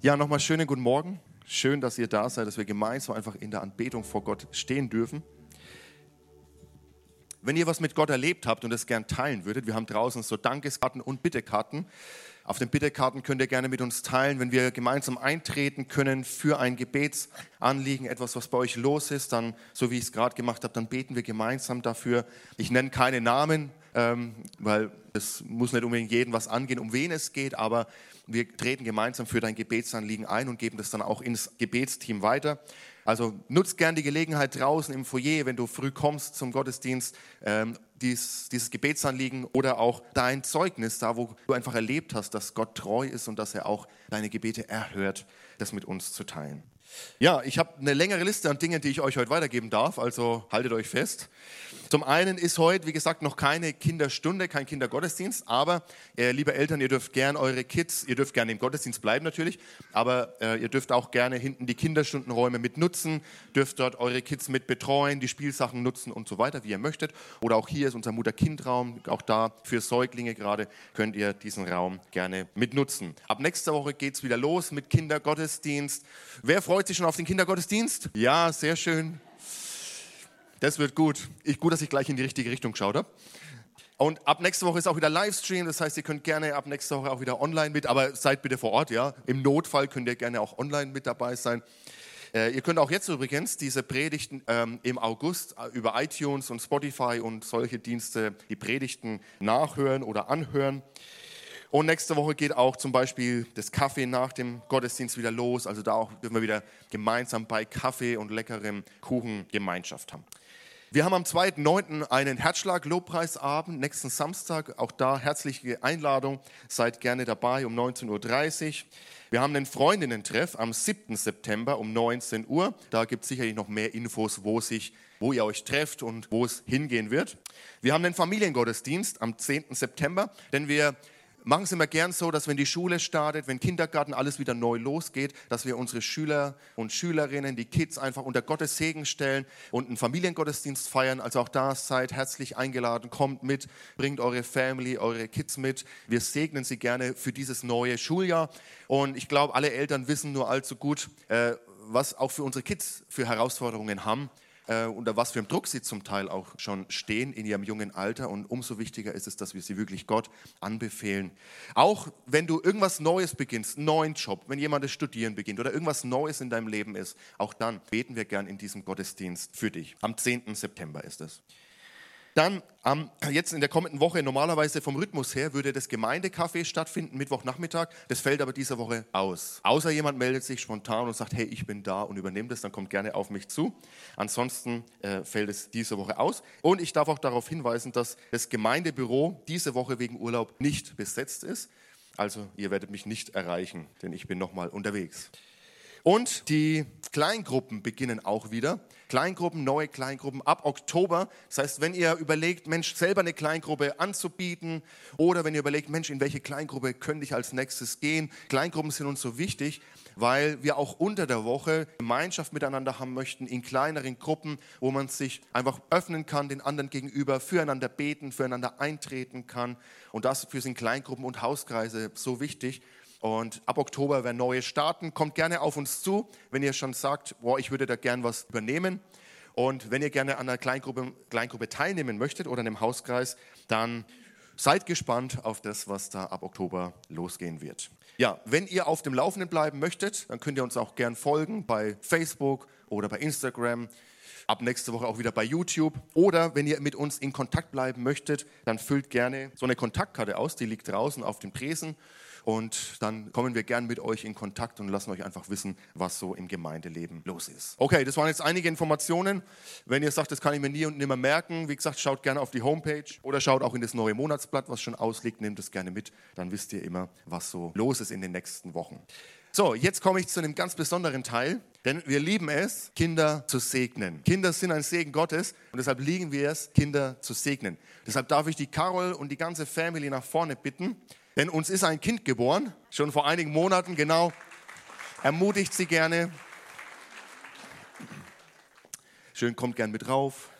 Ja, nochmal schönen guten Morgen. Schön, dass ihr da seid, dass wir gemeinsam einfach in der Anbetung vor Gott stehen dürfen. Wenn ihr was mit Gott erlebt habt und es gern teilen würdet, wir haben draußen so Dankeskarten und Bittekarten. Auf den Bittekarten könnt ihr gerne mit uns teilen, wenn wir gemeinsam eintreten können für ein Gebetsanliegen, etwas, was bei euch los ist, dann, so wie ich es gerade gemacht habe, dann beten wir gemeinsam dafür. Ich nenne keine Namen, ähm, weil es muss nicht unbedingt jeden was angehen, um wen es geht, aber wir treten gemeinsam für dein Gebetsanliegen ein und geben das dann auch ins Gebetsteam weiter. Also nutzt gern die Gelegenheit draußen im Foyer, wenn du früh kommst zum Gottesdienst, ähm, dies, dieses Gebetsanliegen oder auch dein Zeugnis, da wo du einfach erlebt hast, dass Gott treu ist und dass er auch deine Gebete erhört, das mit uns zu teilen. Ja, ich habe eine längere Liste an Dingen, die ich euch heute weitergeben darf, also haltet euch fest. Zum einen ist heute, wie gesagt, noch keine Kinderstunde, kein Kindergottesdienst, aber äh, liebe Eltern, ihr dürft gern eure Kids, ihr dürft gerne im Gottesdienst bleiben natürlich, aber äh, ihr dürft auch gerne hinten die Kinderstundenräume mit nutzen, dürft dort eure Kids mit betreuen, die Spielsachen nutzen und so weiter, wie ihr möchtet. Oder auch hier ist unser Mutter-Kind-Raum, auch da für Säuglinge gerade könnt ihr diesen Raum gerne mit nutzen. Ab nächster Woche geht es wieder los mit Kindergottesdienst. Wer freut sich schon auf den Kindergottesdienst? Ja, sehr schön. Das wird gut. Ich, gut, dass ich gleich in die richtige Richtung geschaut habe. Und ab nächste Woche ist auch wieder Livestream, das heißt, ihr könnt gerne ab nächster Woche auch wieder online mit, aber seid bitte vor Ort, ja. Im Notfall könnt ihr gerne auch online mit dabei sein. Äh, ihr könnt auch jetzt übrigens diese Predigten ähm, im August äh, über iTunes und Spotify und solche Dienste die Predigten nachhören oder anhören. Und nächste Woche geht auch zum Beispiel das Kaffee nach dem Gottesdienst wieder los. Also da auch dürfen wir wieder gemeinsam bei Kaffee und leckerem Kuchen Gemeinschaft haben. Wir haben am 2.9. einen Herzschlag-Lobpreisabend, nächsten Samstag. Auch da herzliche Einladung. Seid gerne dabei um 19.30 Uhr. Wir haben einen Freundinnen-Treff am 7. September um 19 Uhr. Da gibt es sicherlich noch mehr Infos, wo, sich, wo ihr euch trefft und wo es hingehen wird. Wir haben einen Familiengottesdienst am 10. September, denn wir machen es immer gern so, dass wenn die Schule startet, wenn Kindergarten alles wieder neu losgeht, dass wir unsere Schüler und Schülerinnen, die Kids einfach unter Gottes Segen stellen und einen Familiengottesdienst feiern. Also auch da seid herzlich eingeladen, kommt mit, bringt eure Family, eure Kids mit. Wir segnen sie gerne für dieses neue Schuljahr. Und ich glaube, alle Eltern wissen nur allzu gut, äh, was auch für unsere Kids für Herausforderungen haben äh, unter was für einem Druck sie zum Teil auch schon stehen in ihrem jungen Alter. Und umso wichtiger ist es, dass wir sie wirklich Gott anbefehlen. Auch wenn du irgendwas Neues beginnst, einen neuen Job, wenn jemand das Studieren beginnt oder irgendwas Neues in deinem Leben ist, auch dann beten wir gern in diesem Gottesdienst für dich. Am 10. September ist es. Dann ähm, jetzt in der kommenden Woche, normalerweise vom Rhythmus her, würde das Gemeindecafé stattfinden, Mittwochnachmittag. Das fällt aber diese Woche aus. Außer jemand meldet sich spontan und sagt, hey, ich bin da und übernimmt es, dann kommt gerne auf mich zu. Ansonsten äh, fällt es diese Woche aus. Und ich darf auch darauf hinweisen, dass das Gemeindebüro diese Woche wegen Urlaub nicht besetzt ist. Also ihr werdet mich nicht erreichen, denn ich bin nochmal unterwegs. Und die Kleingruppen beginnen auch wieder. Kleingruppen, neue Kleingruppen ab Oktober. Das heißt, wenn ihr überlegt, Mensch, selber eine Kleingruppe anzubieten oder wenn ihr überlegt, Mensch, in welche Kleingruppe könnte ich als nächstes gehen. Kleingruppen sind uns so wichtig, weil wir auch unter der Woche Gemeinschaft miteinander haben möchten, in kleineren Gruppen, wo man sich einfach öffnen kann, den anderen gegenüber, füreinander beten, füreinander eintreten kann. Und dafür sind Kleingruppen und Hauskreise so wichtig. Und ab Oktober werden neue starten. Kommt gerne auf uns zu, wenn ihr schon sagt, boah, ich würde da gern was übernehmen. Und wenn ihr gerne an einer Kleingruppe, Kleingruppe teilnehmen möchtet oder einem Hauskreis, dann seid gespannt auf das, was da ab Oktober losgehen wird. Ja, wenn ihr auf dem Laufenden bleiben möchtet, dann könnt ihr uns auch gern folgen bei Facebook oder bei Instagram. Ab nächste Woche auch wieder bei YouTube. Oder wenn ihr mit uns in Kontakt bleiben möchtet, dann füllt gerne so eine Kontaktkarte aus, die liegt draußen auf dem Tresen und dann kommen wir gern mit euch in Kontakt und lassen euch einfach wissen, was so im Gemeindeleben los ist. Okay, das waren jetzt einige Informationen. Wenn ihr sagt, das kann ich mir nie und nimmer merken, wie gesagt, schaut gerne auf die Homepage oder schaut auch in das neue Monatsblatt, was schon ausliegt, nehmt es gerne mit. Dann wisst ihr immer, was so los ist in den nächsten Wochen. So, jetzt komme ich zu einem ganz besonderen Teil, denn wir lieben es, Kinder zu segnen. Kinder sind ein Segen Gottes und deshalb lieben wir es, Kinder zu segnen. Deshalb darf ich die Carol und die ganze Family nach vorne bitten. Denn uns ist ein Kind geboren, schon vor einigen Monaten, genau. Ermutigt sie gerne. Schön, kommt gern mit rauf.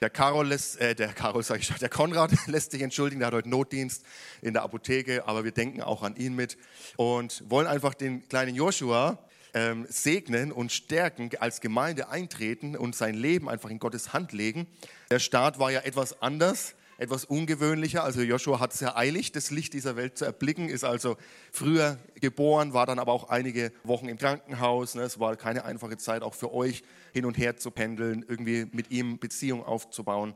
Der Karol lässt, äh, der Karol sag ich, der Konrad lässt sich entschuldigen, der hat heute Notdienst in der Apotheke, aber wir denken auch an ihn mit und wollen einfach den kleinen Joshua ähm, segnen und stärken, als Gemeinde eintreten und sein Leben einfach in Gottes Hand legen. Der Start war ja etwas anders etwas ungewöhnlicher. Also Joshua hat es sehr eilig, das Licht dieser Welt zu erblicken, ist also früher geboren, war dann aber auch einige Wochen im Krankenhaus. Ne? Es war keine einfache Zeit, auch für euch hin und her zu pendeln, irgendwie mit ihm Beziehung aufzubauen.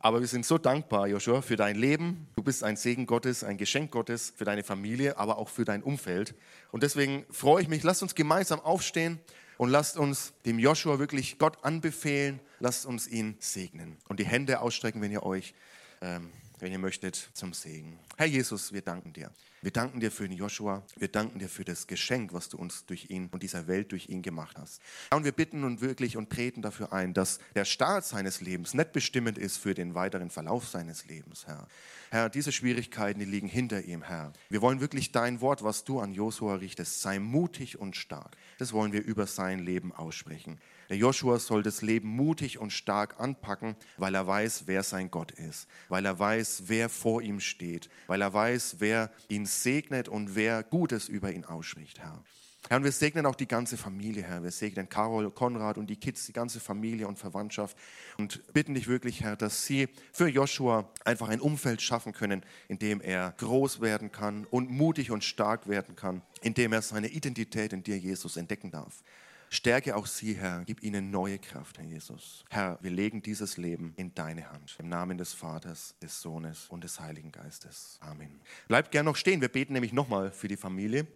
Aber wir sind so dankbar, Joshua, für dein Leben. Du bist ein Segen Gottes, ein Geschenk Gottes für deine Familie, aber auch für dein Umfeld. Und deswegen freue ich mich, lasst uns gemeinsam aufstehen und lasst uns dem Joshua wirklich Gott anbefehlen. Lasst uns ihn segnen und die Hände ausstrecken, wenn ihr euch, ähm, wenn ihr möchtet, zum Segen. Herr Jesus, wir danken dir. Wir danken dir für den Joshua. Wir danken dir für das Geschenk, was du uns durch ihn und dieser Welt durch ihn gemacht hast. Und wir bitten und wirklich und treten dafür ein, dass der Start seines Lebens nicht bestimmend ist für den weiteren Verlauf seines Lebens, Herr. Herr, diese Schwierigkeiten, die liegen hinter ihm, Herr. Wir wollen wirklich dein Wort, was du an Josua richtest, sei mutig und stark. Das wollen wir über sein Leben aussprechen. Der Joshua soll das Leben mutig und stark anpacken, weil er weiß, wer sein Gott ist, weil er weiß, wer vor ihm steht, weil er weiß, wer ihn segnet und wer Gutes über ihn ausspricht, Herr. Herr, und wir segnen auch die ganze Familie, Herr. Wir segnen Carol, Konrad und die Kids, die ganze Familie und Verwandtschaft und bitten dich wirklich, Herr, dass sie für Joshua einfach ein Umfeld schaffen können, in dem er groß werden kann und mutig und stark werden kann, in dem er seine Identität in dir, Jesus, entdecken darf. Stärke auch sie, Herr. Gib ihnen neue Kraft, Herr Jesus. Herr, wir legen dieses Leben in deine Hand. Im Namen des Vaters, des Sohnes und des Heiligen Geistes. Amen. Bleibt gern noch stehen. Wir beten nämlich nochmal für die Familie.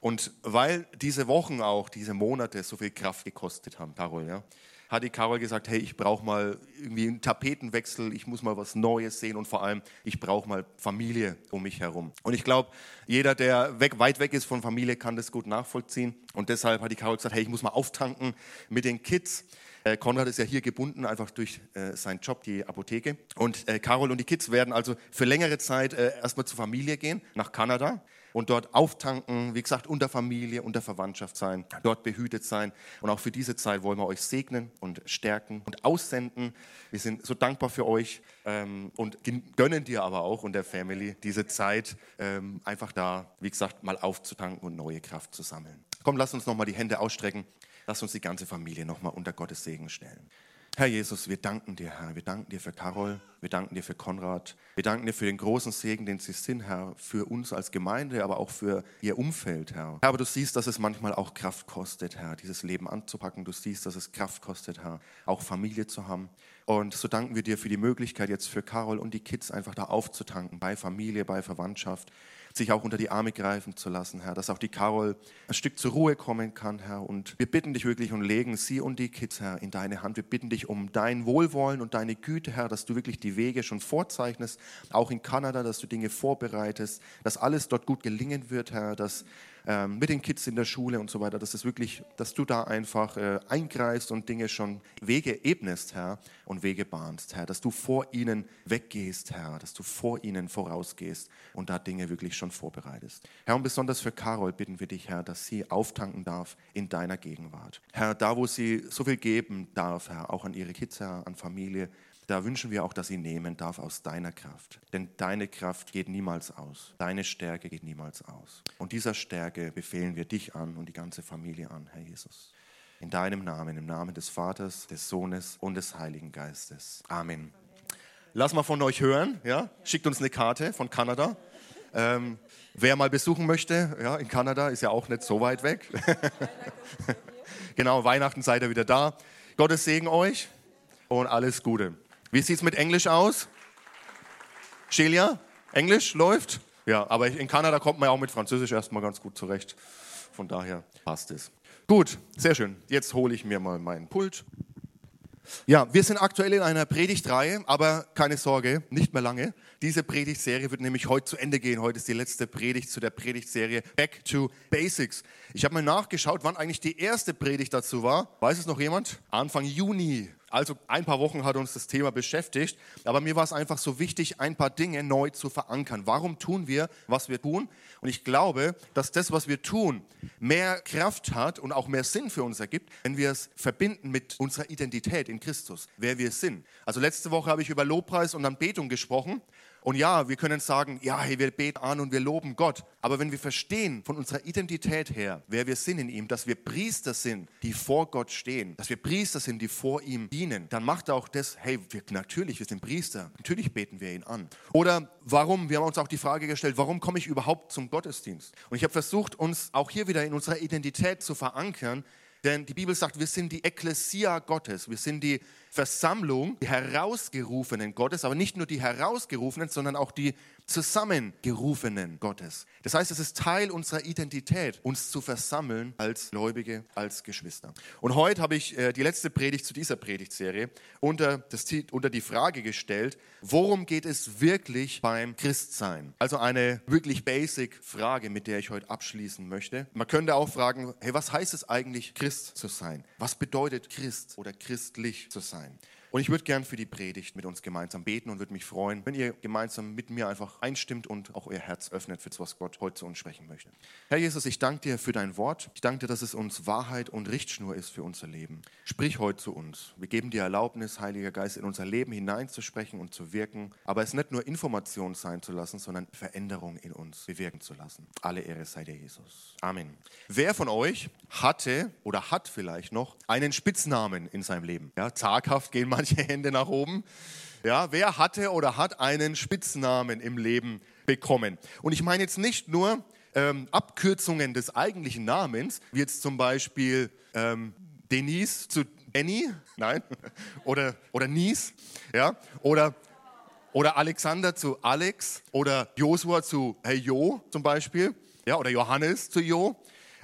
Und weil diese Wochen auch, diese Monate so viel Kraft gekostet haben, Carol, ja, hat die Carol gesagt, hey, ich brauche mal irgendwie einen Tapetenwechsel, ich muss mal was Neues sehen und vor allem, ich brauche mal Familie um mich herum. Und ich glaube, jeder, der weg, weit weg ist von Familie, kann das gut nachvollziehen. Und deshalb hat die Carol gesagt, hey, ich muss mal auftanken mit den Kids. Äh, Konrad ist ja hier gebunden, einfach durch äh, seinen Job, die Apotheke. Und äh, Carol und die Kids werden also für längere Zeit äh, erstmal zur Familie gehen, nach Kanada und dort auftanken, wie gesagt, unter Familie, unter Verwandtschaft sein, dort behütet sein. Und auch für diese Zeit wollen wir euch segnen und stärken und aussenden. Wir sind so dankbar für euch ähm, und gönnen dir aber auch und der Family diese Zeit, ähm, einfach da, wie gesagt, mal aufzutanken und neue Kraft zu sammeln. Komm, lass uns nochmal die Hände ausstrecken. Lass uns die ganze Familie nochmal unter Gottes Segen stellen. Herr Jesus, wir danken dir, Herr. Wir danken dir für Carol, wir danken dir für Konrad, wir danken dir für den großen Segen, den sie sind, Herr, für uns als Gemeinde, aber auch für ihr Umfeld, Herr. Herr, aber du siehst, dass es manchmal auch Kraft kostet, Herr, dieses Leben anzupacken. Du siehst, dass es Kraft kostet, Herr, auch Familie zu haben. Und so danken wir dir für die Möglichkeit jetzt für Carol und die Kids einfach da aufzutanken, bei Familie, bei Verwandtschaft sich auch unter die Arme greifen zu lassen, Herr, dass auch die Carol ein Stück zur Ruhe kommen kann, Herr. Und wir bitten dich wirklich und legen sie und die Kids, Herr, in deine Hand. Wir bitten dich um dein Wohlwollen und deine Güte, Herr, dass du wirklich die Wege schon vorzeichnest, auch in Kanada, dass du Dinge vorbereitest, dass alles dort gut gelingen wird, Herr, dass ähm, mit den Kids in der Schule und so weiter, dass es wirklich, dass du da einfach äh, eingreifst und Dinge schon Wege ebnest, Herr, und Wege bahnst, Herr, dass du vor ihnen weggehst, Herr, dass du vor ihnen vorausgehst und da Dinge wirklich schon vorbereitest. Herr, und besonders für Carol bitten wir dich, Herr, dass sie auftanken darf in deiner Gegenwart. Herr, da wo sie so viel geben darf, Herr, auch an ihre Kids, Herr, an Familie, da wünschen wir auch, dass sie nehmen darf aus deiner Kraft. Denn deine Kraft geht niemals aus. Deine Stärke geht niemals aus. Und dieser Stärke befehlen wir dich an und die ganze Familie an, Herr Jesus. In deinem Namen, im Namen des Vaters, des Sohnes und des Heiligen Geistes. Amen. Lass mal von euch hören. Ja? Schickt uns eine Karte von Kanada. Ähm, wer mal besuchen möchte, ja, in Kanada ist ja auch nicht so weit weg. genau, Weihnachten seid ihr wieder da. Gottes Segen euch und alles Gute. Wie sieht es mit Englisch aus? Shelia, Englisch läuft? Ja, aber in Kanada kommt man ja auch mit Französisch erstmal ganz gut zurecht. Von daher passt es. Gut, sehr schön. Jetzt hole ich mir mal meinen Pult. Ja, wir sind aktuell in einer Predigtreihe, aber keine Sorge, nicht mehr lange. Diese Predigtserie wird nämlich heute zu Ende gehen. Heute ist die letzte Predigt zu der Predigtserie Back to Basics. Ich habe mal nachgeschaut, wann eigentlich die erste Predigt dazu war. Weiß es noch jemand? Anfang Juni Also ein paar Wochen hat uns das Thema beschäftigt, aber mir war es einfach so wichtig, ein paar Dinge neu zu verankern. Warum tun wir, was wir tun? Und ich glaube, dass das, was wir tun, mehr Kraft hat und auch mehr Sinn für uns ergibt, wenn wir es verbinden mit unserer Identität in Christus, wer wir sind. Also letzte Woche habe ich über Lobpreis und Anbetung gesprochen und ja, wir können sagen, ja, hey, wir beten an und wir loben Gott. Aber wenn wir verstehen von unserer Identität her, wer wir sind in ihm, dass wir Priester sind, die vor Gott stehen, dass wir Priester sind, die vor ihm dienen, dann macht auch das, hey, wir, natürlich, wir sind Priester, natürlich beten wir ihn an. Oder warum, wir haben uns auch die Frage gestellt, warum komme ich überhaupt zum Gottesdienst? Und ich habe versucht, uns auch hier wieder in unserer Identität zu verankern, denn die Bibel sagt, wir sind die Ekklesia Gottes, wir sind die Versammlung, die Herausgerufenen Gottes, aber nicht nur die Herausgerufenen, sondern auch die Zusammengerufenen Gottes. Das heißt, es ist Teil unserer Identität, uns zu versammeln als Gläubige, als Geschwister. Und heute habe ich äh, die letzte Predigt zu dieser Predigtserie unter, das, unter die Frage gestellt, worum geht es wirklich beim Christsein? Also eine wirklich basic Frage, mit der ich heute abschließen möchte. Man könnte auch fragen, hey, was heißt es eigentlich, Christ zu sein? Was bedeutet Christ oder christlich zu sein? Sein. Und ich würde gern für die Predigt mit uns gemeinsam beten und würde mich freuen, wenn ihr gemeinsam mit mir einfach einstimmt und auch euer Herz öffnet für das, was Gott heute zu uns sprechen möchte. Herr Jesus, ich danke dir für dein Wort. Ich danke dir, dass es uns Wahrheit und Richtschnur ist für unser Leben. Sprich heute zu uns. Wir geben dir Erlaubnis, Heiliger Geist, in unser Leben hineinzusprechen und zu wirken, aber es nicht nur Information sein zu lassen, sondern Veränderung in uns bewirken zu lassen. Alle Ehre sei dir, Jesus. Amen. Wer von euch hatte oder hat vielleicht noch einen Spitznamen in seinem Leben? Ja, zaghaft gehen manche manche Hände nach oben. Ja, wer hatte oder hat einen Spitznamen im Leben bekommen? Und ich meine jetzt nicht nur ähm, Abkürzungen des eigentlichen Namens, wie jetzt zum Beispiel ähm, Denise zu Danny, nein, oder, oder Nies, ja, oder, oder Alexander zu Alex, oder Josua zu Hey Jo zum Beispiel, ja, oder Johannes zu Jo.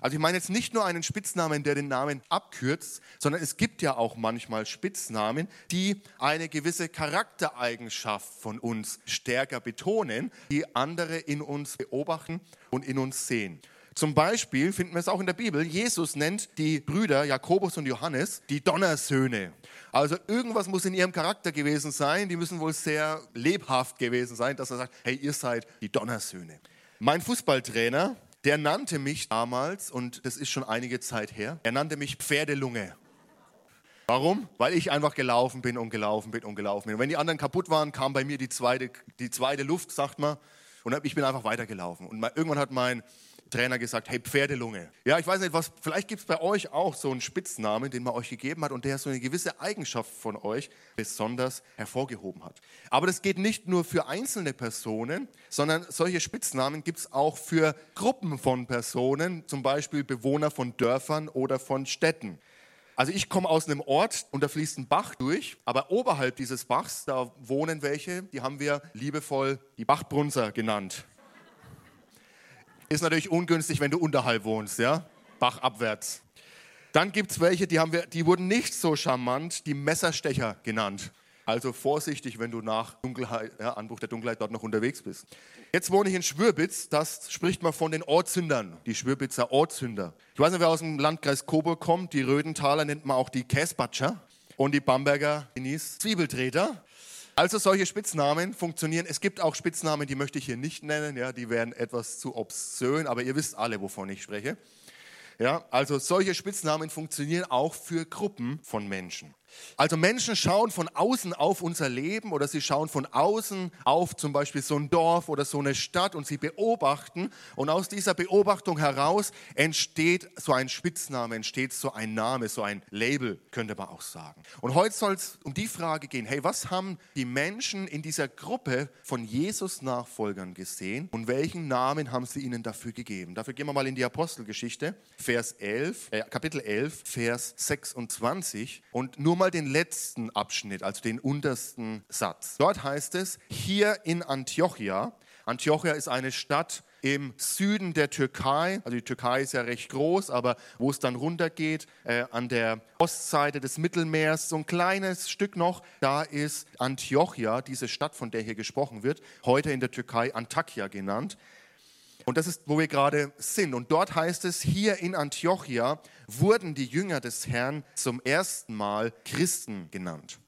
Also ich meine jetzt nicht nur einen Spitznamen, der den Namen abkürzt, sondern es gibt ja auch manchmal Spitznamen, die eine gewisse Charaktereigenschaft von uns stärker betonen, die andere in uns beobachten und in uns sehen. Zum Beispiel finden wir es auch in der Bibel. Jesus nennt die Brüder Jakobus und Johannes die Donnersöhne. Also irgendwas muss in ihrem Charakter gewesen sein. Die müssen wohl sehr lebhaft gewesen sein, dass er sagt, hey, ihr seid die Donnersöhne. Mein Fußballtrainer, der nannte mich damals, und das ist schon einige Zeit her, er nannte mich Pferdelunge. Warum? Weil ich einfach gelaufen bin und gelaufen bin und gelaufen bin. Und wenn die anderen kaputt waren, kam bei mir die zweite, die zweite Luft, sagt man, und ich bin einfach weitergelaufen. Und irgendwann hat mein Trainer gesagt, hey Pferdelunge. Ja, ich weiß nicht, was, vielleicht gibt es bei euch auch so einen Spitznamen, den man euch gegeben hat und der so eine gewisse Eigenschaft von euch besonders hervorgehoben hat. Aber das geht nicht nur für einzelne Personen, sondern solche Spitznamen gibt es auch für Gruppen von Personen, zum Beispiel Bewohner von Dörfern oder von Städten. Also ich komme aus einem Ort und da fließt ein Bach durch, aber oberhalb dieses Bachs, da wohnen welche, die haben wir liebevoll die Bachbrunzer genannt. Ist natürlich ungünstig, wenn du unterhalb wohnst, ja? Bachabwärts. Dann gibt es welche, die, haben wir, die wurden nicht so charmant, die Messerstecher genannt. Also vorsichtig, wenn du nach Dunkelheit, ja, Anbruch der Dunkelheit dort noch unterwegs bist. Jetzt wohne ich in Schwürbitz, das spricht man von den Ortszündern, die Schwürbitzer Ortszünder. Ich weiß nicht, wer aus dem Landkreis Coburg kommt, die Rödenthaler nennt man auch die Käsbatscher und die Bamberger Denise Zwiebeltreter. Also solche Spitznamen funktionieren. Es gibt auch Spitznamen, die möchte ich hier nicht nennen, ja, die wären etwas zu obszön, aber ihr wisst alle, wovon ich spreche. Ja, also solche Spitznamen funktionieren auch für Gruppen von Menschen. Also Menschen schauen von außen auf unser Leben oder sie schauen von außen auf zum Beispiel so ein Dorf oder so eine Stadt und sie beobachten und aus dieser Beobachtung heraus entsteht so ein Spitzname, entsteht so ein Name, so ein Label, könnte man auch sagen. Und heute soll es um die Frage gehen, hey, was haben die Menschen in dieser Gruppe von Jesus Nachfolgern gesehen und welchen Namen haben sie ihnen dafür gegeben? Dafür gehen wir mal in die Apostelgeschichte, Vers 11, äh, Kapitel 11, Vers 26 und nur mal den letzten Abschnitt, also den untersten Satz. Dort heißt es, hier in Antiochia, Antiochia ist eine Stadt im Süden der Türkei, also die Türkei ist ja recht groß, aber wo es dann runtergeht, äh, an der Ostseite des Mittelmeers, so ein kleines Stück noch, da ist Antiochia, diese Stadt, von der hier gesprochen wird, heute in der Türkei Antakya genannt. Und das ist, wo wir gerade sind. Und dort heißt es, hier in Antiochia wurden die Jünger des Herrn zum ersten Mal Christen genannt.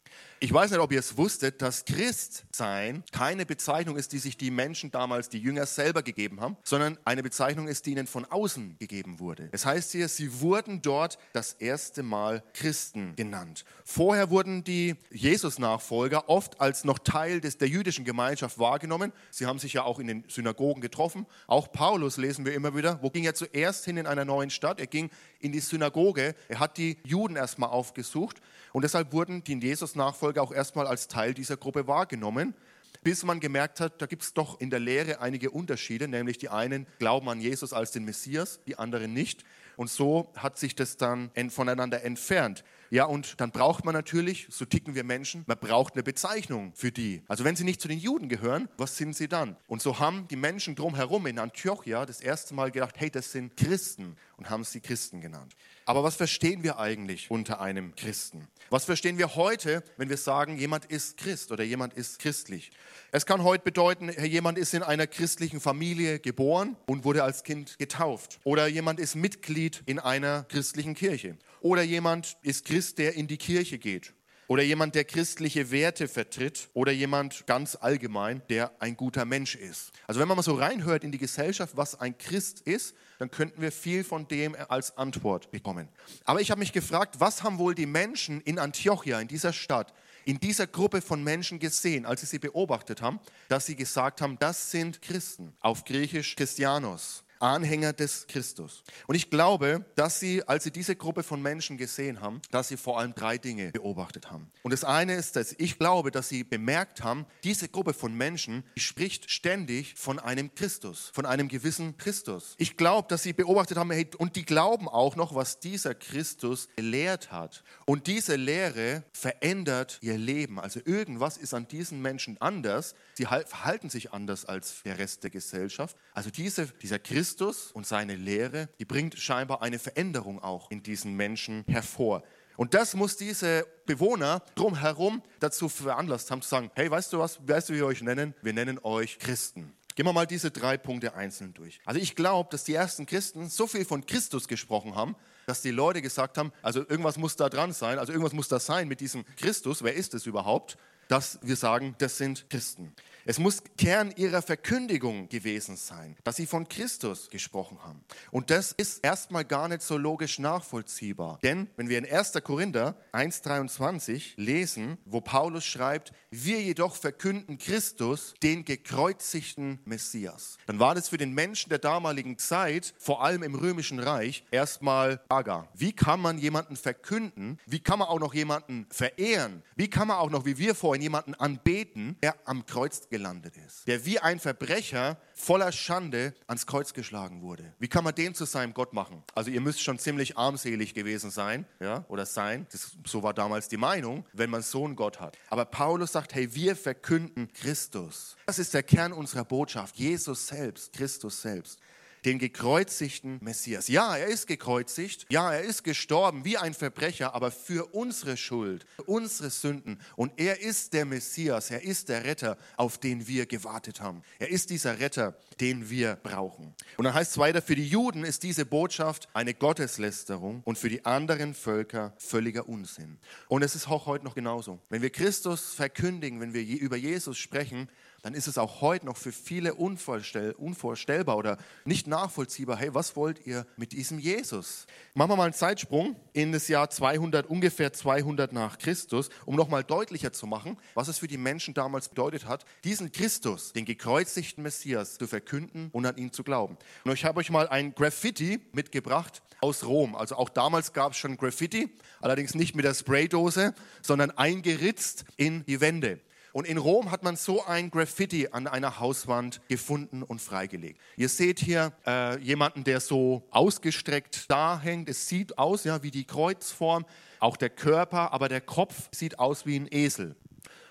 Ich weiß nicht, ob ihr es wusstet, dass Christsein keine Bezeichnung ist, die sich die Menschen damals, die Jünger selber gegeben haben, sondern eine Bezeichnung ist, die ihnen von außen gegeben wurde. Es heißt hier, sie wurden dort das erste Mal Christen genannt. Vorher wurden die Jesus-Nachfolger oft als noch Teil des, der jüdischen Gemeinschaft wahrgenommen. Sie haben sich ja auch in den Synagogen getroffen. Auch Paulus lesen wir immer wieder. Wo ging er zuerst hin in einer neuen Stadt? Er ging in die Synagoge. Er hat die Juden erstmal aufgesucht. Und deshalb wurden die Jesus-Nachfolger auch erstmal als Teil dieser Gruppe wahrgenommen, bis man gemerkt hat, da gibt es doch in der Lehre einige Unterschiede, nämlich die einen glauben an Jesus als den Messias, die anderen nicht. Und so hat sich das dann voneinander entfernt. Ja, und dann braucht man natürlich, so ticken wir Menschen, man braucht eine Bezeichnung für die. Also wenn sie nicht zu den Juden gehören, was sind sie dann? Und so haben die Menschen drumherum in Antiochia das erste Mal gedacht, hey, das sind Christen und haben sie Christen genannt. Aber was verstehen wir eigentlich unter einem Christen? Was verstehen wir heute, wenn wir sagen, jemand ist Christ oder jemand ist christlich? Es kann heute bedeuten, jemand ist in einer christlichen Familie geboren und wurde als Kind getauft. Oder jemand ist Mitglied in einer christlichen Kirche. Oder jemand ist Christ, der in die Kirche geht. Oder jemand, der christliche Werte vertritt. Oder jemand ganz allgemein, der ein guter Mensch ist. Also wenn man mal so reinhört in die Gesellschaft, was ein Christ ist, dann könnten wir viel von dem als Antwort bekommen. Aber ich habe mich gefragt, was haben wohl die Menschen in Antiochia, in dieser Stadt, in dieser Gruppe von Menschen gesehen, als sie sie beobachtet haben, dass sie gesagt haben, das sind Christen, auf Griechisch Christianos. Anhänger des Christus. Und ich glaube, dass sie, als sie diese Gruppe von Menschen gesehen haben, dass sie vor allem drei Dinge beobachtet haben. Und das eine ist, dass ich glaube, dass sie bemerkt haben, diese Gruppe von Menschen spricht ständig von einem Christus, von einem gewissen Christus. Ich glaube, dass sie beobachtet haben, hey, und die glauben auch noch, was dieser Christus gelehrt hat. Und diese Lehre verändert ihr Leben. Also irgendwas ist an diesen Menschen anders. Sie verhalten sich anders als der Rest der Gesellschaft. Also diese, dieser Christus Christus und seine Lehre, die bringt scheinbar eine Veränderung auch in diesen Menschen hervor. Und das muss diese Bewohner drumherum dazu veranlasst haben zu sagen, hey, weißt du was, weißt du, wie wir euch nennen? Wir nennen euch Christen. Gehen wir mal diese drei Punkte einzeln durch. Also ich glaube, dass die ersten Christen so viel von Christus gesprochen haben, dass die Leute gesagt haben, also irgendwas muss da dran sein, also irgendwas muss da sein mit diesem Christus, wer ist es überhaupt, dass wir sagen, das sind Christen. Es muss Kern ihrer Verkündigung gewesen sein, dass sie von Christus gesprochen haben. Und das ist erstmal gar nicht so logisch nachvollziehbar. Denn wenn wir in 1. Korinther 1.23 lesen, wo Paulus schreibt, wir jedoch verkünden Christus, den gekreuzigten Messias, dann war das für den Menschen der damaligen Zeit, vor allem im römischen Reich, erstmal Aga. Wie kann man jemanden verkünden? Wie kann man auch noch jemanden verehren? Wie kann man auch noch, wie wir vorhin, jemanden anbeten, der am Kreuz gelandet ist, der wie ein Verbrecher voller Schande ans Kreuz geschlagen wurde. Wie kann man den zu seinem Gott machen? Also ihr müsst schon ziemlich armselig gewesen sein, ja, oder sein. Das, so war damals die Meinung, wenn man so einen Gott hat. Aber Paulus sagt, hey, wir verkünden Christus. Das ist der Kern unserer Botschaft. Jesus selbst, Christus selbst den gekreuzigten Messias. Ja, er ist gekreuzigt, ja, er ist gestorben wie ein Verbrecher, aber für unsere Schuld, unsere Sünden. Und er ist der Messias, er ist der Retter, auf den wir gewartet haben. Er ist dieser Retter, den wir brauchen. Und dann heißt es weiter, für die Juden ist diese Botschaft eine Gotteslästerung und für die anderen Völker völliger Unsinn. Und es ist auch heute noch genauso. Wenn wir Christus verkündigen, wenn wir über Jesus sprechen, dann ist es auch heute noch für viele unvorstell, unvorstellbar oder nicht nachvollziehbar. Hey, was wollt ihr mit diesem Jesus? Machen wir mal einen Zeitsprung in das Jahr 200, ungefähr 200 nach Christus, um nochmal deutlicher zu machen, was es für die Menschen damals bedeutet hat, diesen Christus, den gekreuzigten Messias, zu verkünden und an ihn zu glauben. Und ich habe euch mal ein Graffiti mitgebracht aus Rom. Also auch damals gab es schon Graffiti, allerdings nicht mit der Spraydose, sondern eingeritzt in die Wände. Und in Rom hat man so ein Graffiti an einer Hauswand gefunden und freigelegt. Ihr seht hier äh, jemanden, der so ausgestreckt da hängt. Es sieht aus ja, wie die Kreuzform, auch der Körper, aber der Kopf sieht aus wie ein Esel.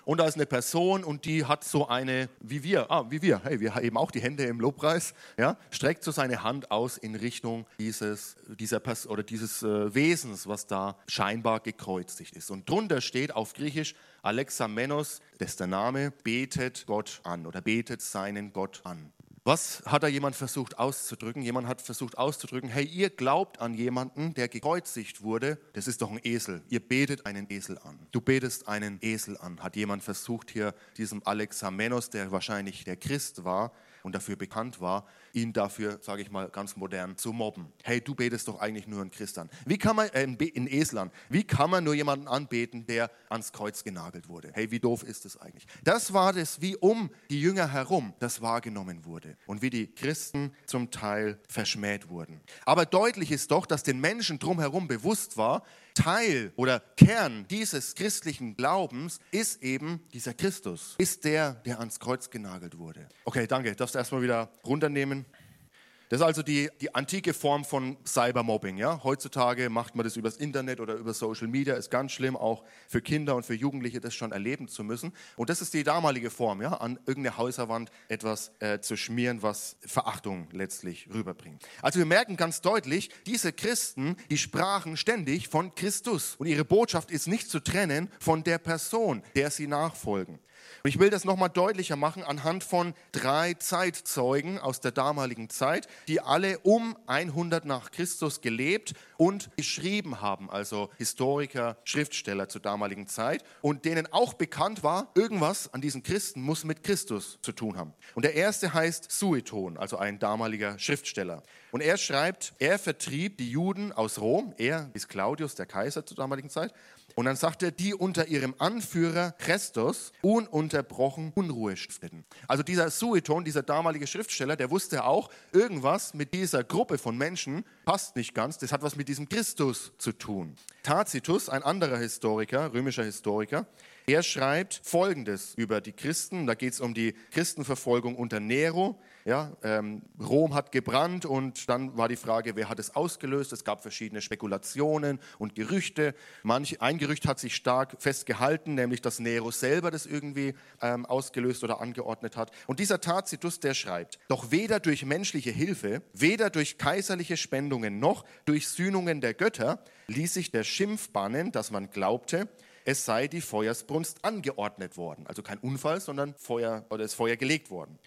Und da ist eine Person und die hat so eine, wie wir, ah, wie wir, hey, wir heben auch die Hände im Lobpreis, ja, streckt so seine Hand aus in Richtung dieses, dieser Pers oder dieses äh, Wesens, was da scheinbar gekreuzigt ist. Und drunter steht auf Griechisch Alexa Menos, das ist der Name, betet Gott an oder betet seinen Gott an. Was hat da jemand versucht auszudrücken? Jemand hat versucht auszudrücken, hey, ihr glaubt an jemanden, der gekreuzigt wurde, das ist doch ein Esel. Ihr betet einen Esel an. Du betest einen Esel an, hat jemand versucht hier diesem Alexamenos, der wahrscheinlich der Christ war, und dafür bekannt war, ihn dafür, sage ich mal ganz modern, zu mobben. Hey, du betest doch eigentlich nur einen Christ an. Wie kann man, äh, in Esland, wie kann man nur jemanden anbeten, der ans Kreuz genagelt wurde? Hey, wie doof ist das eigentlich? Das war das, wie um die Jünger herum das wahrgenommen wurde und wie die Christen zum Teil verschmäht wurden. Aber deutlich ist doch, dass den Menschen drumherum bewusst war, Teil oder Kern dieses christlichen Glaubens ist eben dieser Christus, ist der, der ans Kreuz genagelt wurde. Okay, danke. Darfst du erstmal wieder runternehmen? Das ist also die, die antike Form von Cybermobbing. Ja? Heutzutage macht man das übers Internet oder über Social Media. Ist ganz schlimm, auch für Kinder und für Jugendliche das schon erleben zu müssen. Und das ist die damalige Form, ja? an irgendeine Häuserwand etwas äh, zu schmieren, was Verachtung letztlich rüberbringt. Also wir merken ganz deutlich, diese Christen, die sprachen ständig von Christus. Und ihre Botschaft ist nicht zu trennen von der Person, der sie nachfolgen. Und ich will das nochmal deutlicher machen anhand von drei Zeitzeugen aus der damaligen Zeit, die alle um 100 nach Christus gelebt und geschrieben haben, also Historiker, Schriftsteller zur damaligen Zeit und denen auch bekannt war, irgendwas an diesen Christen muss mit Christus zu tun haben. Und der erste heißt Sueton, also ein damaliger Schriftsteller. Und er schreibt, er vertrieb die Juden aus Rom, er ist Claudius, der Kaiser zur damaligen Zeit, und dann sagt er, die unter ihrem Anführer Christus ununterbrochen Unruhe stifteten. Also dieser Sueton, dieser damalige Schriftsteller, der wusste auch, irgendwas mit dieser Gruppe von Menschen passt nicht ganz. Das hat was mit diesem Christus zu tun. Tacitus, ein anderer Historiker, römischer Historiker, er schreibt Folgendes über die Christen. Da geht es um die Christenverfolgung unter Nero. Ja, ähm, Rom hat gebrannt und dann war die Frage, wer hat es ausgelöst? Es gab verschiedene Spekulationen und Gerüchte. Manch, ein Gerücht hat sich stark festgehalten, nämlich dass Nero selber das irgendwie ähm, ausgelöst oder angeordnet hat. Und dieser Tacitus, der schreibt, doch weder durch menschliche Hilfe, weder durch kaiserliche Spendungen noch durch Sühnungen der Götter ließ sich der Schimpf bannen, dass man glaubte, es sei die Feuersbrunst angeordnet worden. Also kein Unfall, sondern Feuer oder ist Feuer gelegt worden.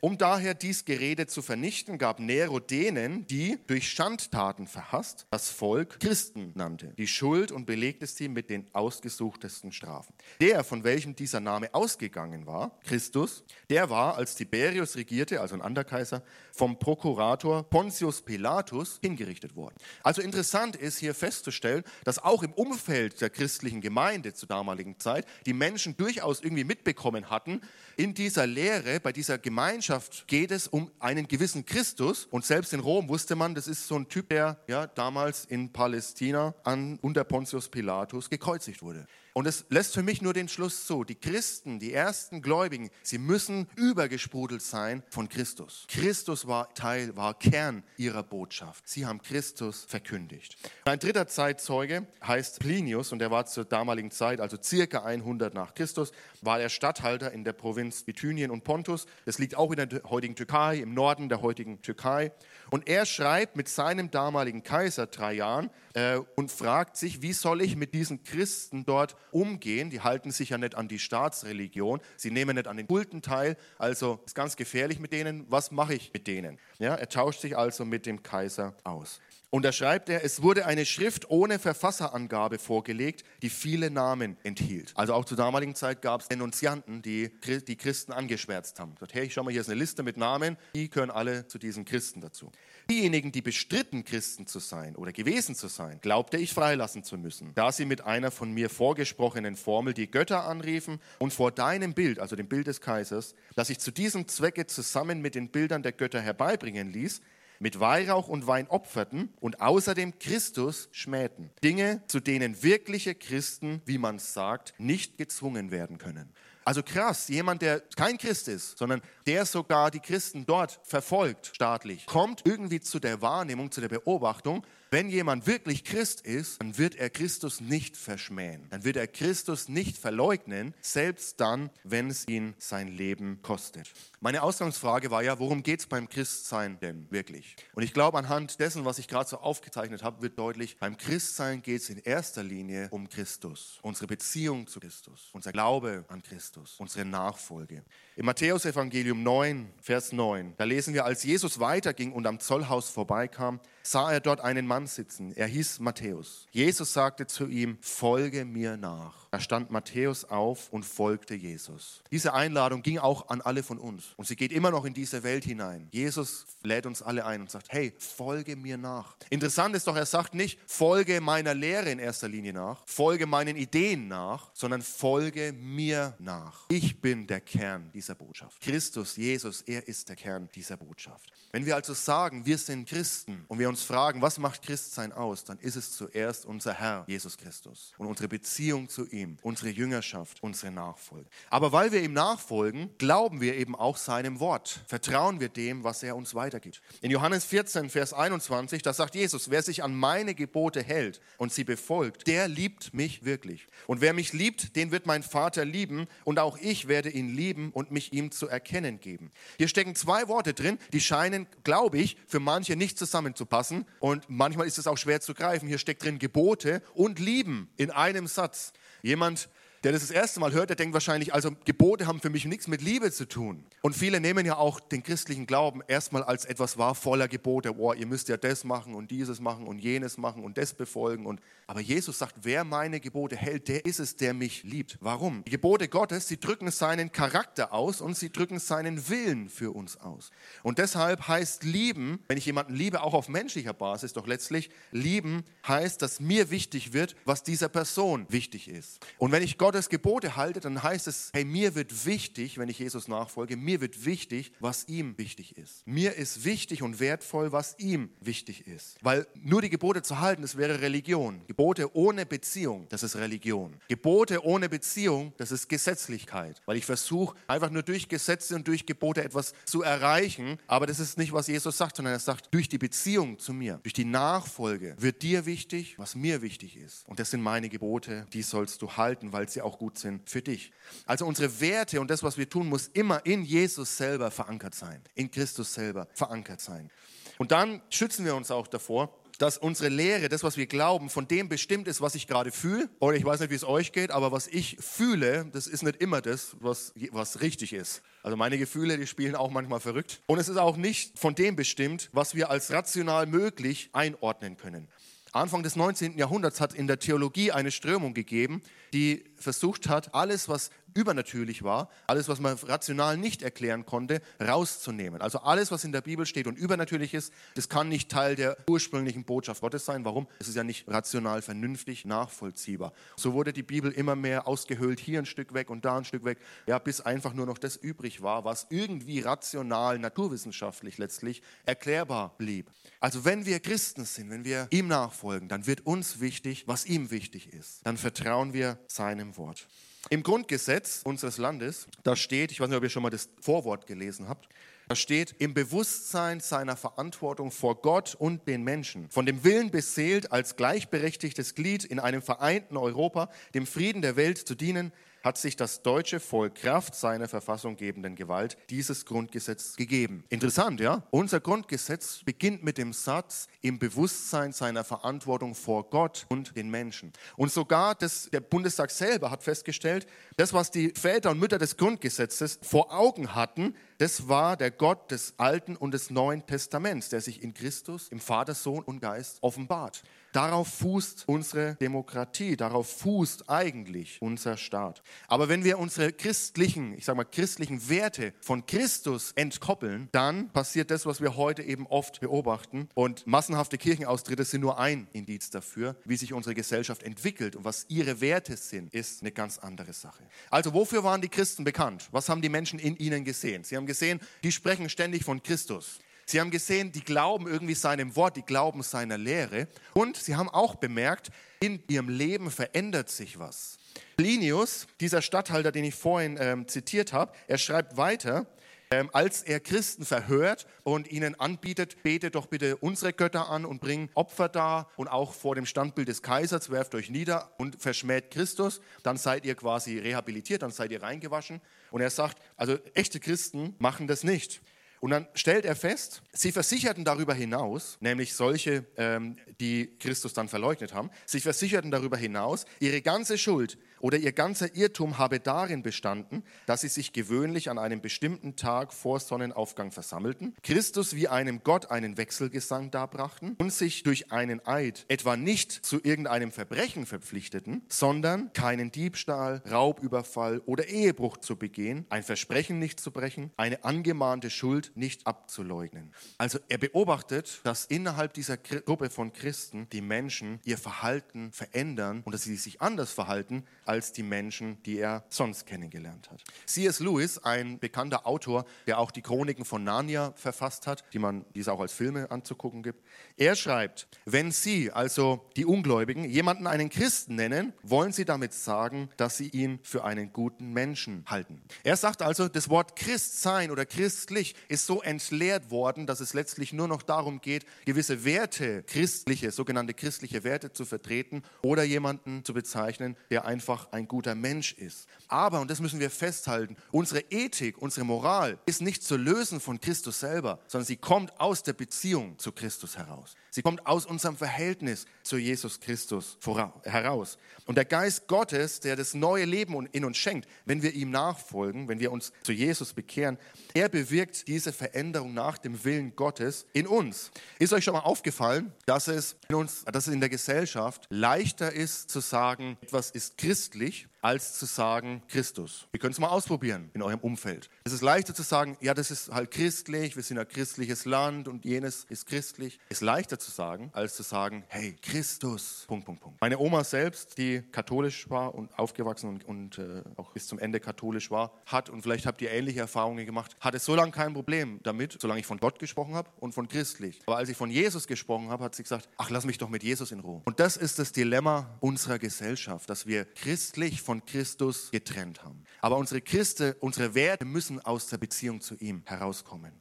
Um daher dies Gerede zu vernichten, gab Nero denen, die durch Schandtaten verhasst, das Volk Christen nannte, die Schuld und belegte sie mit den ausgesuchtesten Strafen. Der, von welchem dieser Name ausgegangen war, Christus, der war, als Tiberius regierte, also ein anderer Kaiser, vom Prokurator Pontius Pilatus hingerichtet worden. Also interessant ist hier festzustellen, dass auch im Umfeld der christlichen Gemeinde zur damaligen Zeit die Menschen durchaus irgendwie mitbekommen hatten, in dieser Lehre, bei dieser Gemeinschaft geht es um einen gewissen Christus. Und selbst in Rom wusste man, das ist so ein Typ, der ja damals in Palästina an, unter Pontius Pilatus gekreuzigt wurde. Und es lässt für mich nur den Schluss zu, die Christen, die ersten Gläubigen, sie müssen übergesprudelt sein von Christus. Christus war Teil, war Kern ihrer Botschaft. Sie haben Christus verkündigt. Ein dritter Zeitzeuge heißt Plinius und er war zur damaligen Zeit, also circa 100 nach Christus, war der Statthalter in der Provinz Bithynien und Pontus. Das liegt auch in der heutigen Türkei, im Norden der heutigen Türkei. Und er schreibt mit seinem damaligen Kaiser Trajan äh, und fragt sich, wie soll ich mit diesen Christen dort umgehen? Die halten sich ja nicht an die Staatsreligion, sie nehmen nicht an den Kulten teil, also ist ganz gefährlich mit denen. Was mache ich mit denen? Ja, er tauscht sich also mit dem Kaiser aus. Und da schreibt er, es wurde eine Schrift ohne Verfasserangabe vorgelegt, die viele Namen enthielt. Also auch zur damaligen Zeit gab es Denunzianten, die die Christen angeschwärzt haben. Sagt, hey, schau mal, hier ist eine Liste mit Namen, die gehören alle zu diesen Christen dazu. Diejenigen, die bestritten, Christen zu sein oder gewesen zu sein, glaubte ich freilassen zu müssen, da sie mit einer von mir vorgesprochenen Formel die Götter anriefen und vor deinem Bild, also dem Bild des Kaisers, das ich zu diesem Zwecke zusammen mit den Bildern der Götter herbeibringen ließ, mit Weihrauch und Wein opferten und außerdem Christus schmähten. Dinge, zu denen wirkliche Christen, wie man sagt, nicht gezwungen werden können. Also krass, jemand, der kein Christ ist, sondern der sogar die Christen dort verfolgt, staatlich, kommt irgendwie zu der Wahrnehmung, zu der Beobachtung, wenn jemand wirklich Christ ist, dann wird er Christus nicht verschmähen. Dann wird er Christus nicht verleugnen, selbst dann, wenn es ihn sein Leben kostet. Meine Ausgangsfrage war ja, worum geht es beim Christsein denn wirklich? Und ich glaube, anhand dessen, was ich gerade so aufgezeichnet habe, wird deutlich, beim Christsein geht es in erster Linie um Christus, unsere Beziehung zu Christus, unser Glaube an Christus, unsere Nachfolge. Im Matthäusevangelium Evangelium 9, Vers 9. Da lesen wir, als Jesus weiterging und am Zollhaus vorbeikam, sah er dort einen Mann sitzen. Er hieß Matthäus. Jesus sagte zu ihm, folge mir nach. Da stand Matthäus auf und folgte Jesus. Diese Einladung ging auch an alle von uns und sie geht immer noch in diese Welt hinein. Jesus lädt uns alle ein und sagt, hey, folge mir nach. Interessant ist doch, er sagt nicht, folge meiner Lehre in erster Linie nach, folge meinen Ideen nach, sondern folge mir nach. Ich bin der Kern dieser Botschaft. Christus, Jesus, er ist der Kern dieser Botschaft. Wenn wir also sagen, wir sind Christen und wir uns fragen, was macht Christsein aus, dann ist es zuerst unser Herr, Jesus Christus, und unsere Beziehung zu ihm, unsere Jüngerschaft, unsere Nachfolge. Aber weil wir ihm nachfolgen, glauben wir eben auch seinem Wort, vertrauen wir dem, was er uns weitergibt. In Johannes 14, Vers 21, da sagt Jesus, wer sich an meine Gebote hält und sie befolgt, der liebt mich wirklich. Und wer mich liebt, den wird mein Vater lieben und auch ich werde ihn lieben und mich ihm zu erkennen geben. Hier stecken zwei Worte drin, die scheinen, glaube ich, für manche nicht zusammenzupassen und manchmal ist es auch schwer zu greifen. Hier steckt drin Gebote und Lieben in einem Satz. Jemand der das das erste Mal hört, der denkt wahrscheinlich, also Gebote haben für mich nichts mit Liebe zu tun. Und viele nehmen ja auch den christlichen Glauben erstmal als etwas wahr voller Gebote. Oh, ihr müsst ja das machen und dieses machen und jenes machen und das befolgen. Und aber Jesus sagt, wer meine Gebote hält, der ist es, der mich liebt. Warum? Die Gebote Gottes, sie drücken seinen Charakter aus und sie drücken seinen Willen für uns aus. Und deshalb heißt lieben, wenn ich jemanden liebe, auch auf menschlicher Basis, doch letztlich lieben heißt, dass mir wichtig wird, was dieser Person wichtig ist. Und wenn ich Gott Gottes Gebote halte, dann heißt es, hey, mir wird wichtig, wenn ich Jesus nachfolge, mir wird wichtig, was ihm wichtig ist. Mir ist wichtig und wertvoll, was ihm wichtig ist. Weil nur die Gebote zu halten, das wäre Religion. Gebote ohne Beziehung, das ist Religion. Gebote ohne Beziehung, das ist Gesetzlichkeit. Weil ich versuche, einfach nur durch Gesetze und durch Gebote etwas zu erreichen. Aber das ist nicht, was Jesus sagt, sondern er sagt, durch die Beziehung zu mir, durch die Nachfolge wird dir wichtig, was mir wichtig ist. Und das sind meine Gebote, die sollst du halten, weil sie sie auch gut sind für dich. Also unsere Werte und das, was wir tun, muss immer in Jesus selber verankert sein, in Christus selber verankert sein. Und dann schützen wir uns auch davor, dass unsere Lehre, das, was wir glauben, von dem bestimmt ist, was ich gerade fühle. Oder ich weiß nicht, wie es euch geht, aber was ich fühle, das ist nicht immer das, was, was richtig ist. Also meine Gefühle, die spielen auch manchmal verrückt. Und es ist auch nicht von dem bestimmt, was wir als rational möglich einordnen können. Anfang des 19. Jahrhunderts hat in der Theologie eine Strömung gegeben, die versucht hat, alles, was übernatürlich war, alles, was man rational nicht erklären konnte, rauszunehmen. Also alles, was in der Bibel steht und übernatürlich ist, das kann nicht Teil der ursprünglichen Botschaft Gottes sein. Warum? Es ist ja nicht rational, vernünftig, nachvollziehbar. So wurde die Bibel immer mehr ausgehöhlt, hier ein Stück weg und da ein Stück weg, ja, bis einfach nur noch das übrig war, was irgendwie rational, naturwissenschaftlich letztlich erklärbar blieb. Also wenn wir Christen sind, wenn wir ihm nachfolgen, dann wird uns wichtig, was ihm wichtig ist. Dann vertrauen wir seinem Wort. Im Grundgesetz unseres Landes, da steht, ich weiß nicht, ob ihr schon mal das Vorwort gelesen habt, da steht, im Bewusstsein seiner Verantwortung vor Gott und den Menschen, von dem Willen beseelt, als gleichberechtigtes Glied in einem vereinten Europa, dem Frieden der Welt zu dienen, hat sich das deutsche Volk Kraft seiner verfassunggebenden Gewalt dieses Grundgesetz gegeben. Interessant, ja? Unser Grundgesetz beginnt mit dem Satz im Bewusstsein seiner Verantwortung vor Gott und den Menschen. Und sogar das, der Bundestag selber hat festgestellt, das, was die Väter und Mütter des Grundgesetzes vor Augen hatten, das war der Gott des Alten und des Neuen Testaments, der sich in Christus, im Vater, Sohn und Geist offenbart. Darauf fußt unsere Demokratie, darauf fußt eigentlich unser Staat. Aber wenn wir unsere christlichen, ich sage mal christlichen Werte von Christus entkoppeln, dann passiert das, was wir heute eben oft beobachten. Und massenhafte Kirchenaustritte sind nur ein Indiz dafür, wie sich unsere Gesellschaft entwickelt und was ihre Werte sind, ist eine ganz andere Sache. Also wofür waren die Christen bekannt? Was haben die Menschen in ihnen gesehen? Sie haben gesehen, die sprechen ständig von Christus. Sie haben gesehen, die glauben irgendwie seinem Wort, die glauben seiner Lehre. Und sie haben auch bemerkt, in ihrem Leben verändert sich was. Plinius, dieser Statthalter, den ich vorhin ähm, zitiert habe, er schreibt weiter, ähm, als er Christen verhört und ihnen anbietet, betet doch bitte unsere Götter an und bringt Opfer dar und auch vor dem Standbild des Kaisers werft euch nieder und verschmäht Christus, dann seid ihr quasi rehabilitiert, dann seid ihr reingewaschen. Und er sagt, also echte Christen machen das nicht. Und dann stellt er fest, sie versicherten darüber hinaus, nämlich solche, ähm, die Christus dann verleugnet haben, sie versicherten darüber hinaus, ihre ganze Schuld oder ihr ganzer Irrtum habe darin bestanden, dass sie sich gewöhnlich an einem bestimmten Tag vor Sonnenaufgang versammelten, Christus wie einem Gott einen Wechselgesang darbrachten und sich durch einen Eid etwa nicht zu irgendeinem Verbrechen verpflichteten, sondern keinen Diebstahl, Raubüberfall oder Ehebruch zu begehen, ein Versprechen nicht zu brechen, eine angemahnte Schuld nicht abzuleugnen. Also er beobachtet, dass innerhalb dieser Gruppe von Christen die Menschen ihr Verhalten verändern und dass sie sich anders verhalten als die Menschen, die er sonst kennengelernt hat. C.S. Lewis, ein bekannter Autor, der auch die Chroniken von Narnia verfasst hat, die man dies auch als Filme anzugucken gibt. Er schreibt, wenn Sie, also die Ungläubigen, jemanden einen Christen nennen, wollen Sie damit sagen, dass Sie ihn für einen guten Menschen halten. Er sagt also, das Wort Christsein oder christlich ist so entleert worden, dass es letztlich nur noch darum geht, gewisse Werte, christliche, sogenannte christliche Werte zu vertreten oder jemanden zu bezeichnen, der einfach einfach ein guter Mensch ist. Aber, und das müssen wir festhalten, unsere Ethik, unsere Moral ist nicht zu lösen von Christus selber, sondern sie kommt aus der Beziehung zu Christus heraus. Sie kommt aus unserem Verhältnis zu Jesus Christus heraus. Und der Geist Gottes, der das neue Leben in uns schenkt, wenn wir ihm nachfolgen, wenn wir uns zu Jesus bekehren, er bewirkt diese Veränderung nach dem Willen Gottes in uns. Ist euch schon mal aufgefallen, dass es in uns, dass es in der Gesellschaft leichter ist zu sagen, etwas ist christlich, als zu sagen Christus. Ihr könnt es mal ausprobieren in eurem Umfeld. Es ist leichter zu sagen, ja, das ist halt christlich, wir sind ein christliches Land und jenes ist christlich. Es ist leichter zu sagen, als zu sagen, hey, Christus, Punkt, Punkt, Punkt. Meine Oma selbst, die katholisch war und aufgewachsen und, und äh, auch bis zum Ende katholisch war, hat, und vielleicht habt ihr ähnliche Erfahrungen gemacht, hatte so lange kein Problem damit, solange ich von Gott gesprochen habe und von christlich. Aber als ich von Jesus gesprochen habe, hat sie gesagt, ach, lass mich doch mit Jesus in Ruhe. Und das ist das Dilemma unserer Gesellschaft, dass wir christlich von Christus getrennt haben. Aber unsere Christe, unsere Werte müssen aus der Beziehung zu ihm herauskommen.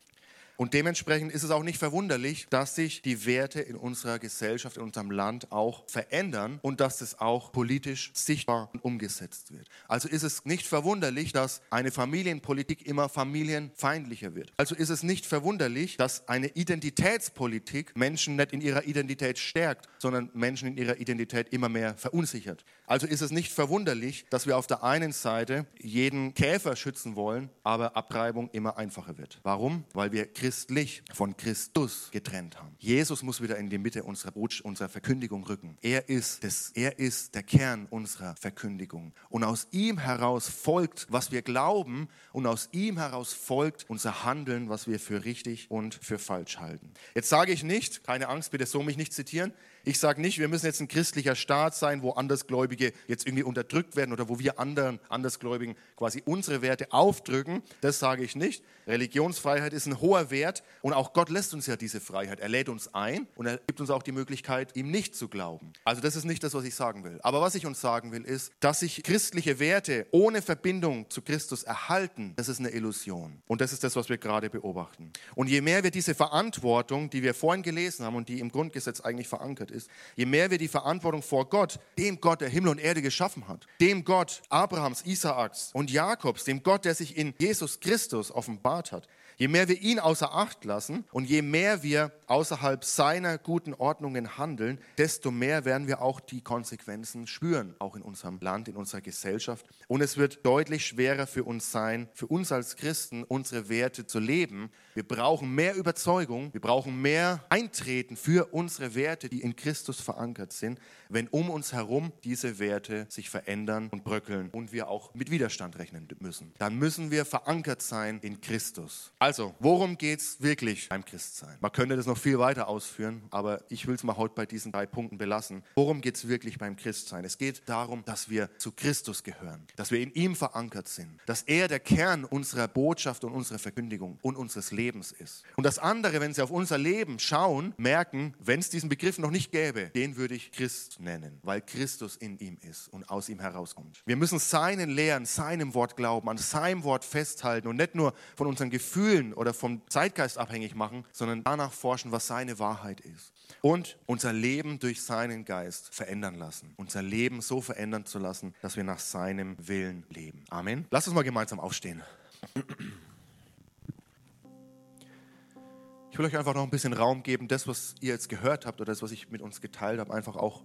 Und dementsprechend ist es auch nicht verwunderlich, dass sich die Werte in unserer Gesellschaft, in unserem Land auch verändern und dass es auch politisch sichtbar und umgesetzt wird. Also ist es nicht verwunderlich, dass eine Familienpolitik immer familienfeindlicher wird. Also ist es nicht verwunderlich, dass eine Identitätspolitik Menschen nicht in ihrer Identität stärkt, sondern Menschen in ihrer Identität immer mehr verunsichert. Also ist es nicht verwunderlich, dass wir auf der einen Seite jeden Käfer schützen wollen, aber Abtreibung immer einfacher wird. Warum? Weil wir Christen christlich von Christus getrennt haben. Jesus muss wieder in die Mitte unserer, unserer Verkündigung rücken. Er ist, das, er ist der Kern unserer Verkündigung. Und aus ihm heraus folgt, was wir glauben, und aus ihm heraus folgt unser Handeln, was wir für richtig und für falsch halten. Jetzt sage ich nicht, keine Angst, bitte so mich nicht zitieren, ich sage nicht, wir müssen jetzt ein christlicher Staat sein, wo Andersgläubige jetzt irgendwie unterdrückt werden oder wo wir anderen Andersgläubigen quasi unsere Werte aufdrücken. Das sage ich nicht. Religionsfreiheit ist ein hoher Wert und auch Gott lässt uns ja diese Freiheit. Er lädt uns ein und er gibt uns auch die Möglichkeit, ihm nicht zu glauben. Also das ist nicht das, was ich sagen will. Aber was ich uns sagen will, ist, dass sich christliche Werte ohne Verbindung zu Christus erhalten, das ist eine Illusion. Und das ist das, was wir gerade beobachten. Und je mehr wir diese Verantwortung, die wir vorhin gelesen haben und die im Grundgesetz eigentlich verankert ist, ist, je mehr wir die Verantwortung vor Gott, dem Gott, der Himmel und Erde geschaffen hat, dem Gott Abrahams, Isaaks und Jakobs, dem Gott, der sich in Jesus Christus offenbart hat, Je mehr wir ihn außer Acht lassen und je mehr wir außerhalb seiner guten Ordnungen handeln, desto mehr werden wir auch die Konsequenzen spüren, auch in unserem Land, in unserer Gesellschaft. Und es wird deutlich schwerer für uns sein, für uns als Christen unsere Werte zu leben. Wir brauchen mehr Überzeugung, wir brauchen mehr Eintreten für unsere Werte, die in Christus verankert sind, wenn um uns herum diese Werte sich verändern und bröckeln und wir auch mit Widerstand rechnen müssen. Dann müssen wir verankert sein in Christus. Also, worum geht es wirklich beim Christsein? Man könnte das noch viel weiter ausführen, aber ich will es mal heute bei diesen drei Punkten belassen. Worum geht es wirklich beim Christsein? Es geht darum, dass wir zu Christus gehören, dass wir in ihm verankert sind, dass er der Kern unserer Botschaft und unserer Verkündigung und unseres Lebens ist. Und das andere, wenn sie auf unser Leben schauen, merken, wenn es diesen Begriff noch nicht gäbe, den würde ich Christ nennen, weil Christus in ihm ist und aus ihm herauskommt. Wir müssen seinen Lehren, seinem Wort glauben, an seinem Wort festhalten und nicht nur von unseren Gefühlen fühlen oder vom Zeitgeist abhängig machen, sondern danach forschen, was seine Wahrheit ist. Und unser Leben durch seinen Geist verändern lassen. Unser Leben so verändern zu lassen, dass wir nach seinem Willen leben. Amen. Lass uns mal gemeinsam aufstehen. will euch einfach noch ein bisschen Raum geben, das, was ihr jetzt gehört habt oder das, was ich mit uns geteilt habe, einfach auch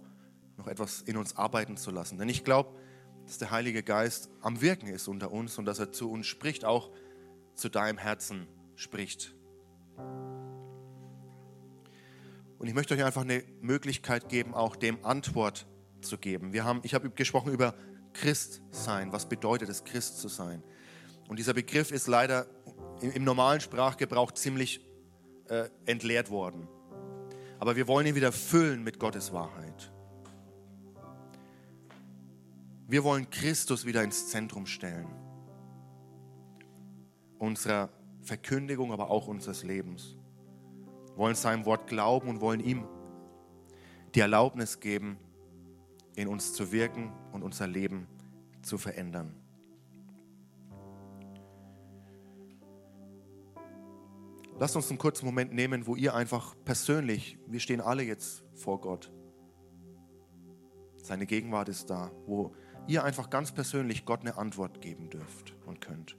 noch etwas in uns arbeiten zu lassen. Denn ich glaube, dass der Heilige Geist am Wirken ist unter uns und dass er zu uns spricht, auch zu deinem Herzen spricht. Und ich möchte euch einfach eine Möglichkeit geben, auch dem Antwort zu geben. Wir haben, ich habe gesprochen über Christ sein. Was bedeutet es, Christ zu sein? Und dieser Begriff ist leider im, im normalen Sprachgebrauch ziemlich äh, entleert worden. Aber wir wollen ihn wieder füllen mit Gottes Wahrheit. Wir wollen Christus wieder ins Zentrum stellen. Unserer Verkündigung, aber auch unseres Lebens. Wir wollen seinem Wort glauben und wollen ihm die Erlaubnis geben, in uns zu wirken und unser Leben zu verändern. Lasst uns einen kurzen Moment nehmen, wo ihr einfach persönlich, wir stehen alle jetzt vor Gott. Seine Gegenwart ist da, wo ihr einfach ganz persönlich Gott eine Antwort geben dürft und könnt.